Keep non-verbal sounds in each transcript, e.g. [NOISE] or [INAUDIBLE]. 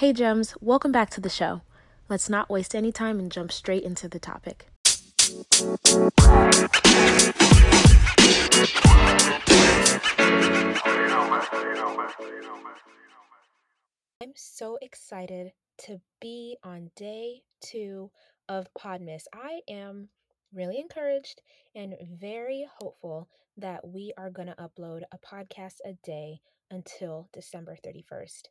Hey, Gems, welcome back to the show. Let's not waste any time and jump straight into the topic. I'm so excited to be on day two of Podmas. I am really encouraged and very hopeful that we are going to upload a podcast a day until December 31st.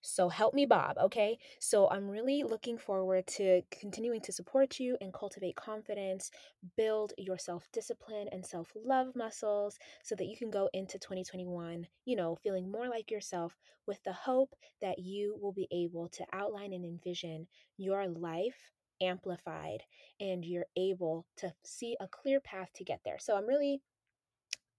So help me, Bob. Okay. So I'm really looking forward to continuing to support you and cultivate confidence, build your self discipline and self love muscles so that you can go into 2021, you know, feeling more like yourself with the hope that you will be able to outline and envision your life amplified and you're able to see a clear path to get there. So I'm really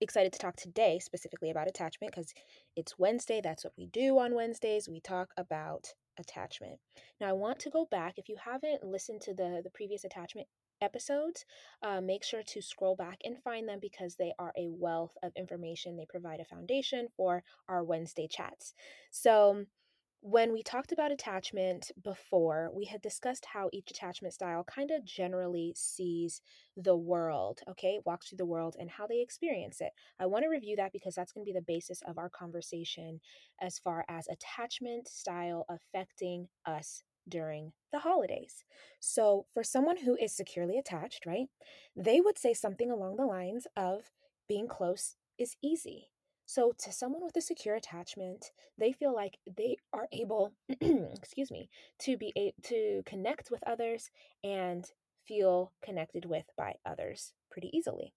excited to talk today specifically about attachment because it's Wednesday. That's what we do on Wednesdays. We talk about attachment. Now, I want to go back. If you haven't listened to the, the previous attachment episodes, uh, make sure to scroll back and find them because they are a wealth of information. They provide a foundation for our Wednesday chats. So, when we talked about attachment before, we had discussed how each attachment style kind of generally sees the world, okay? Walks through the world and how they experience it. I want to review that because that's going to be the basis of our conversation as far as attachment style affecting us during the holidays. So, for someone who is securely attached, right, they would say something along the lines of being close is easy so, to someone with a secure attachment, they feel like they are able, [CLEARS THROAT] excuse me, to be a, to connect with others and feel connected with by others pretty easily.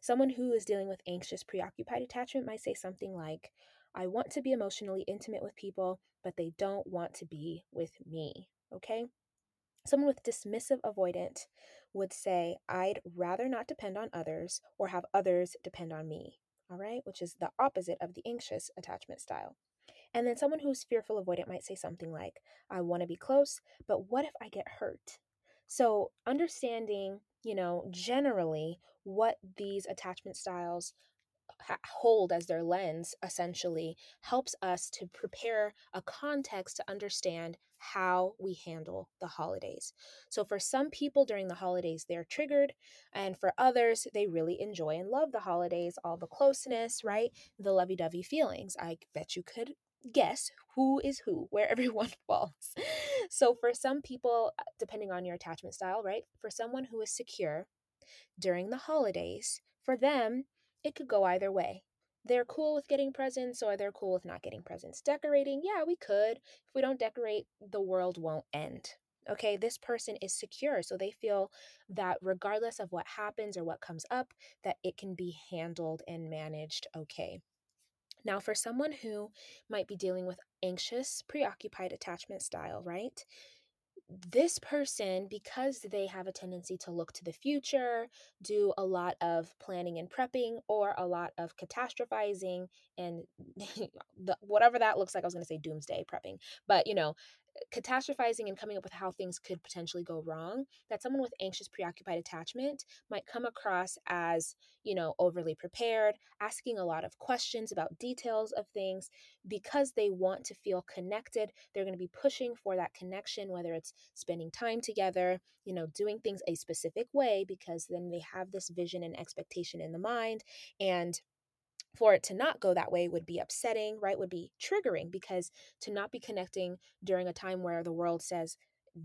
Someone who is dealing with anxious, preoccupied attachment might say something like, I want to be emotionally intimate with people, but they don't want to be with me. Okay? Someone with dismissive avoidant would say, I'd rather not depend on others or have others depend on me all right, which is the opposite of the anxious attachment style. And then someone who's fearful avoidant might say something like, I want to be close, but what if I get hurt? So, understanding, you know, generally what these attachment styles hold as their lens essentially helps us to prepare a context to understand how we handle the holidays. So, for some people during the holidays, they're triggered, and for others, they really enjoy and love the holidays, all the closeness, right? The lovey dovey feelings. I bet you could guess who is who, where [LAUGHS] everyone falls. So, for some people, uh, depending on your attachment style, right? For someone who is secure during the holidays, for them, it could go either way. They're cool with getting presents or they're cool with not getting presents. Decorating, yeah, we could. If we don't decorate, the world won't end. Okay, this person is secure, so they feel that regardless of what happens or what comes up, that it can be handled and managed okay. Now, for someone who might be dealing with anxious, preoccupied attachment style, right? This person, because they have a tendency to look to the future, do a lot of planning and prepping, or a lot of catastrophizing and [LAUGHS] the, whatever that looks like, I was going to say doomsday prepping, but you know, catastrophizing and coming up with how things could potentially go wrong, that someone with anxious, preoccupied attachment might come across as, you know, overly prepared, asking a lot of questions about details of things because they want to feel connected. They're going to be pushing for that connection, whether it's spending time together, you know, doing things a specific way, because then they have this vision and expectation in the mind. And for it to not go that way would be upsetting, right? Would be triggering because to not be connecting during a time where the world says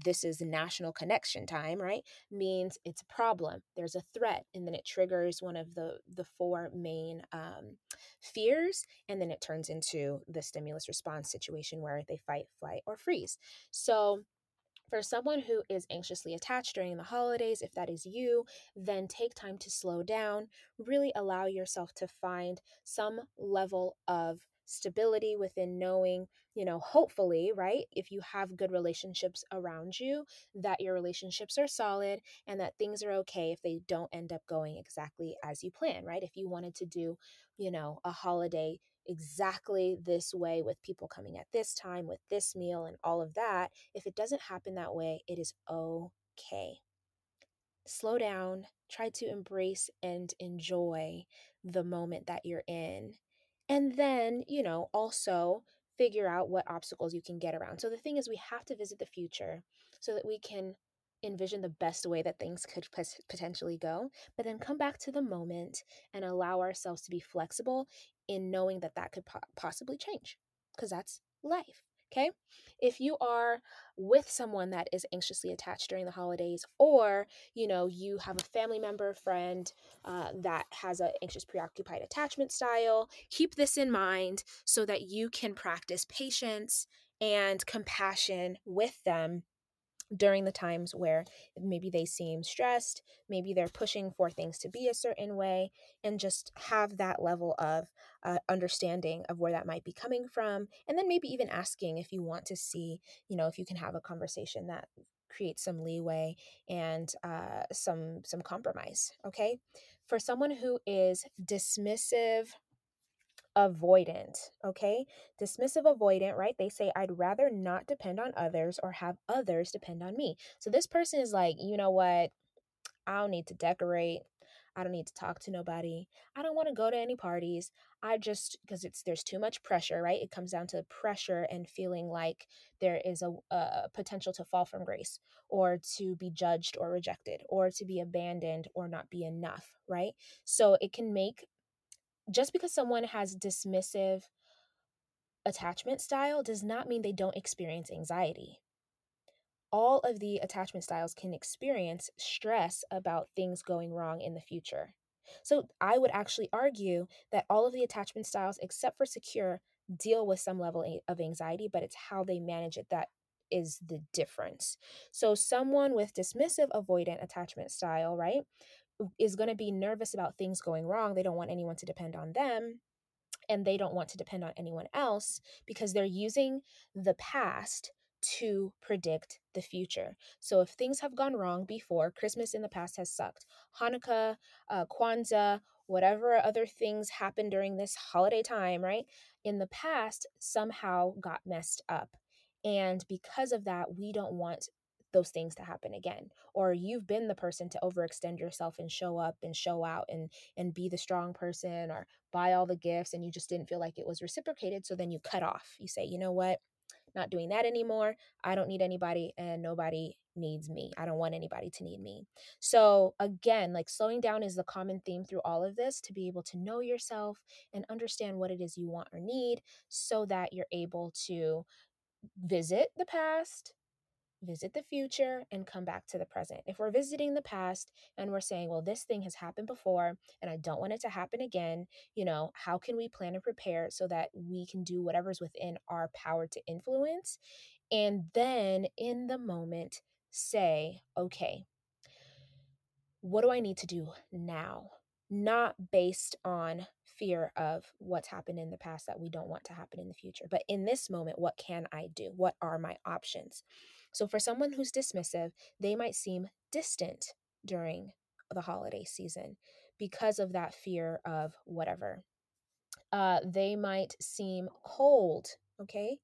this is national connection time, right? Means it's a problem. There's a threat, and then it triggers one of the the four main um, fears, and then it turns into the stimulus response situation where they fight, flight, or freeze. So for someone who is anxiously attached during the holidays, if that is you, then take time to slow down. Really allow yourself to find some level of stability within knowing, you know, hopefully, right? If you have good relationships around you, that your relationships are solid and that things are okay if they don't end up going exactly as you plan, right? If you wanted to do, you know, a holiday exactly this way with people coming at this time with this meal and all of that, if it doesn't happen that way, it is okay. Slow down, try to embrace and enjoy the moment that you're in. And then, you know, also figure out what obstacles you can get around. So the thing is, we have to visit the future so that we can envision the best way that things could potentially go, but then come back to the moment and allow ourselves to be flexible in knowing that that could po- possibly change because that's life. Okay. If you are with someone that is anxiously attached during the holidays, or you know, you have a family member, friend uh, that has an anxious, preoccupied attachment style, keep this in mind so that you can practice patience and compassion with them during the times where maybe they seem stressed, maybe they're pushing for things to be a certain way, and just have that level of uh, understanding of where that might be coming from. And then maybe even asking if you want to see, you know, if you can have a conversation that creates some leeway and uh, some some compromise okay for someone who is dismissive avoidant, okay? Dismissive avoidant, right? They say, I'd rather not depend on others or have others depend on me. So this person is like, you know what? I don't need to decorate. I don't need to talk to nobody. I don't want to go to any parties. I just because it's there's too much pressure, right? It comes down to pressure and feeling like there is a, a potential to fall from grace or to be judged or rejected or to be abandoned or not be enough, right? So it can make just because someone has dismissive attachment style does not mean they don't experience anxiety. All of the attachment styles can experience stress about things going wrong in the future. So I would actually argue that all of the attachment styles, except for secure, deal with some level of anxiety, but it's how they manage it that is the difference. So someone with dismissive avoidant attachment style, right, is going to be nervous about things going wrong. They don't want anyone to depend on them and they don't want to depend on anyone else because they're using the past to predict the future. So if things have gone wrong before, Christmas in the past has sucked. Hanukkah, uh, Kwanzaa, whatever other things happened during this holiday time, right? In the past, somehow got messed up. And because of that, we don't want those things to happen again or you've been the person to overextend yourself and show up and show out and and be the strong person or buy all the gifts and you just didn't feel like it was reciprocated so then you cut off. You say you know what? Not doing that anymore. I don't need anybody and nobody needs me. I don't want anybody to need me. So again like slowing down is the common theme through all of this to be able to know yourself and understand what it is you want or need so that you're able to visit the past visit the future and come back to the present. If we're visiting the past and we're saying, well, this thing has happened before and I don't want it to happen again, you know, how can we plan and prepare so that we can do whatever's within our power to influence? And then in the moment, say, okay, what do I need to do now? Not based on fear of what's happened in the past that we don't want to happen in the future, but in this moment, what can I do? What are my options? So, for someone who's dismissive, they might seem distant during the holiday season because of that fear of whatever. Uh, they might seem cold, okay,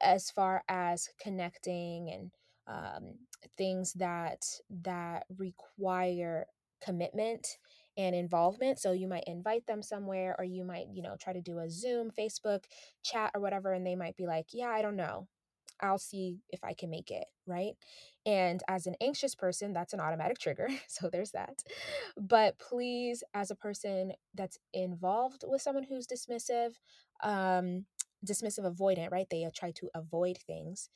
as far as connecting and um, things that that require commitment and involvement so you might invite them somewhere or you might you know try to do a zoom facebook chat or whatever and they might be like yeah i don't know I'll see if I can make it, right? And as an anxious person, that's an automatic trigger. [LAUGHS] So there's that. But please, as a person that's involved with someone who's dismissive, um, dismissive avoidant, right? They try to avoid things,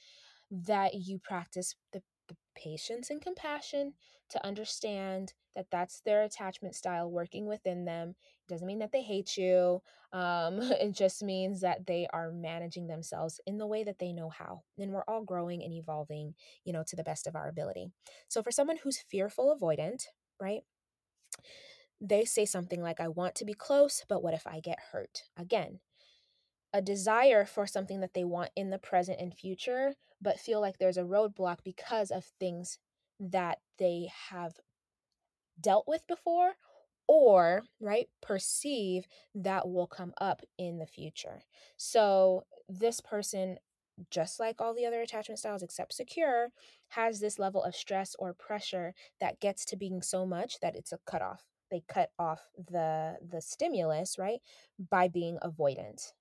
that you practice the patience and compassion to understand that that's their attachment style working within them. It doesn't mean that they hate you. Um, [LAUGHS] it just means that they are managing themselves in the way that they know how. And we're all growing and evolving, you know, to the best of our ability. So for someone who's fearful avoidant, right? They say something like, I want to be close, but what if I get hurt? Again, a desire for something that they want in the present and future, but feel like there's a roadblock because of things that they have dealt with before or right perceive that will come up in the future. So this person just like all the other attachment styles except secure has this level of stress or pressure that gets to being so much that it's a cutoff. They cut off the the stimulus right by being avoidant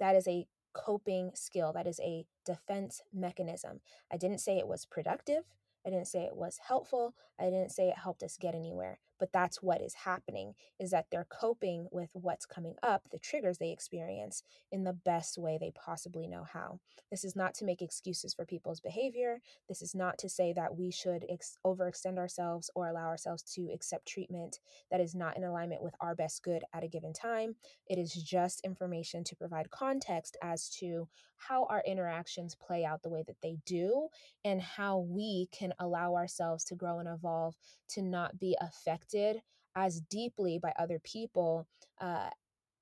that is a coping skill, that is a defense mechanism. I didn't say it was productive. I didn't say it was helpful. I didn't say it helped us get anywhere. But that's what is happening is that they're coping with what's coming up, the triggers they experience in the best way they possibly know how. This is not to make excuses for people's behavior. This is not to say that we should ex- overextend ourselves or allow ourselves to accept treatment that is not in alignment with our best good at a given time. It is just information to provide context as to how our interactions play out the way that they do and how we can allow ourselves to grow and evolve to not be affected as deeply by other people uh,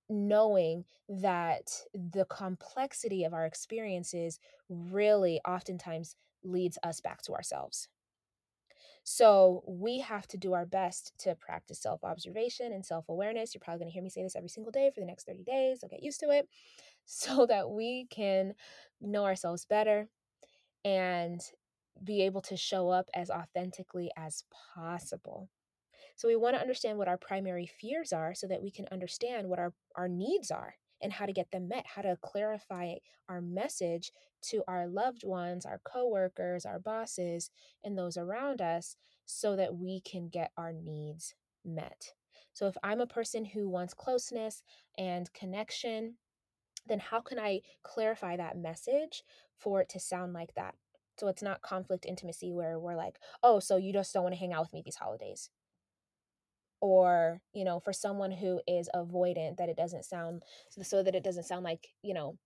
knowing that the complexity of our experiences really oftentimes leads us back to ourselves. So we have to do our best to practice self observation and self awareness. You're probably going to hear me say this every single day for the next 30 days. I'll get used to it [LAUGHS] so that we can know ourselves better and be able to show up as authentically as possible. So we want to understand what our primary fears are so that we can understand what our, our needs are and how to get them met, how to clarify our message to our loved ones, our coworkers, our bosses, and those around us so that we can get our needs met. So if I'm a person who wants closeness and connection, then how can I clarify that message for it to sound like that? So it's not conflict intimacy where we're like, oh, so you just don't want to hang out with me these holidays. Or, you know, for someone who is avoidant, that it doesn't sound so that it doesn't sound like, you know,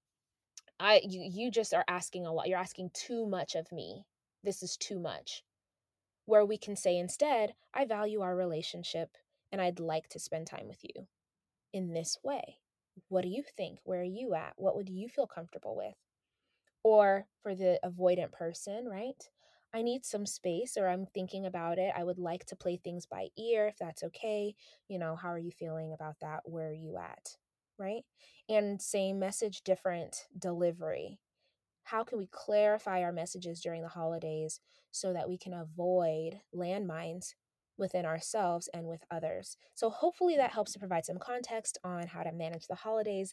I you you just are asking a lot. You're asking too much of me. This is too much. Where we can say instead, I value our relationship and I'd like to spend time with you in this way. What do you think? Where are you at? What would you feel comfortable with? Or for the avoidant person, right? I need some space or I'm thinking about it. I would like to play things by ear if that's okay. You know, how are you feeling about that? Where are you at? Right? And same message, different delivery. How can we clarify our messages during the holidays so that we can avoid landmines within ourselves and with others. So, hopefully, that helps to provide some context on how to manage the holidays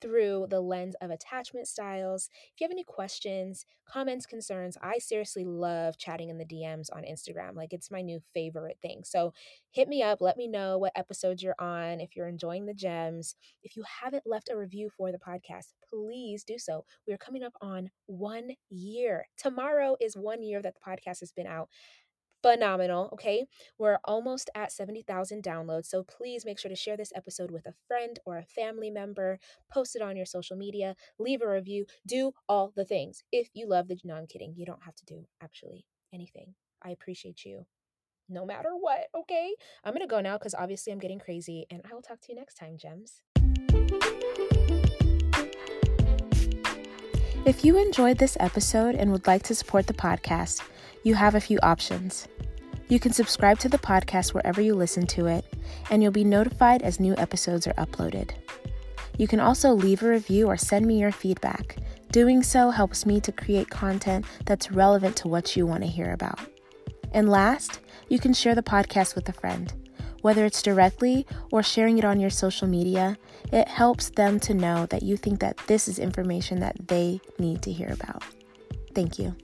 through the lens of attachment styles. If you have any questions, comments, concerns, I seriously love chatting in the DMs on Instagram. Like, it's my new favorite thing. So, hit me up, let me know what episodes you're on, if you're enjoying the gems. If you haven't left a review for the podcast, please do so. We are coming up on one year. Tomorrow is one year that the podcast has been out phenomenal. Okay. We're almost at 70,000 downloads. So please make sure to share this episode with a friend or a family member, post it on your social media, leave a review, do all the things. If you love the, no, I'm kidding. You don't have to do actually anything. I appreciate you no matter what. Okay. I'm going to go now because obviously I'm getting crazy and I will talk to you next time, Gems. If you enjoyed this episode and would like to support the podcast, you have a few options. You can subscribe to the podcast wherever you listen to it, and you'll be notified as new episodes are uploaded. You can also leave a review or send me your feedback. Doing so helps me to create content that's relevant to what you want to hear about. And last, you can share the podcast with a friend. Whether it's directly or sharing it on your social media, it helps them to know that you think that this is information that they need to hear about. Thank you.